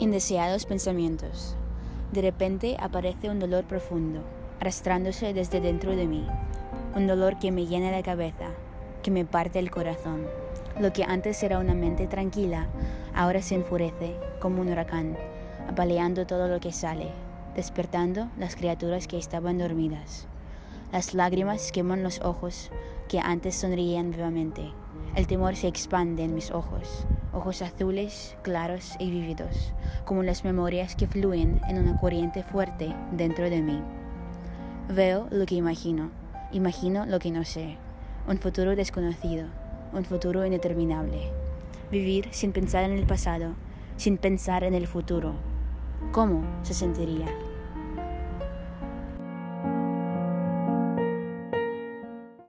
Indeseados pensamientos. De repente aparece un dolor profundo, arrastrándose desde dentro de mí. Un dolor que me llena la cabeza, que me parte el corazón. Lo que antes era una mente tranquila, ahora se enfurece como un huracán, apaleando todo lo que sale, despertando las criaturas que estaban dormidas. Las lágrimas queman los ojos que antes sonreían vivamente. El temor se expande en mis ojos, ojos azules, claros y vívidos, como las memorias que fluyen en una corriente fuerte dentro de mí. Veo lo que imagino, imagino lo que no sé, un futuro desconocido, un futuro indeterminable. Vivir sin pensar en el pasado, sin pensar en el futuro. ¿Cómo se sentiría?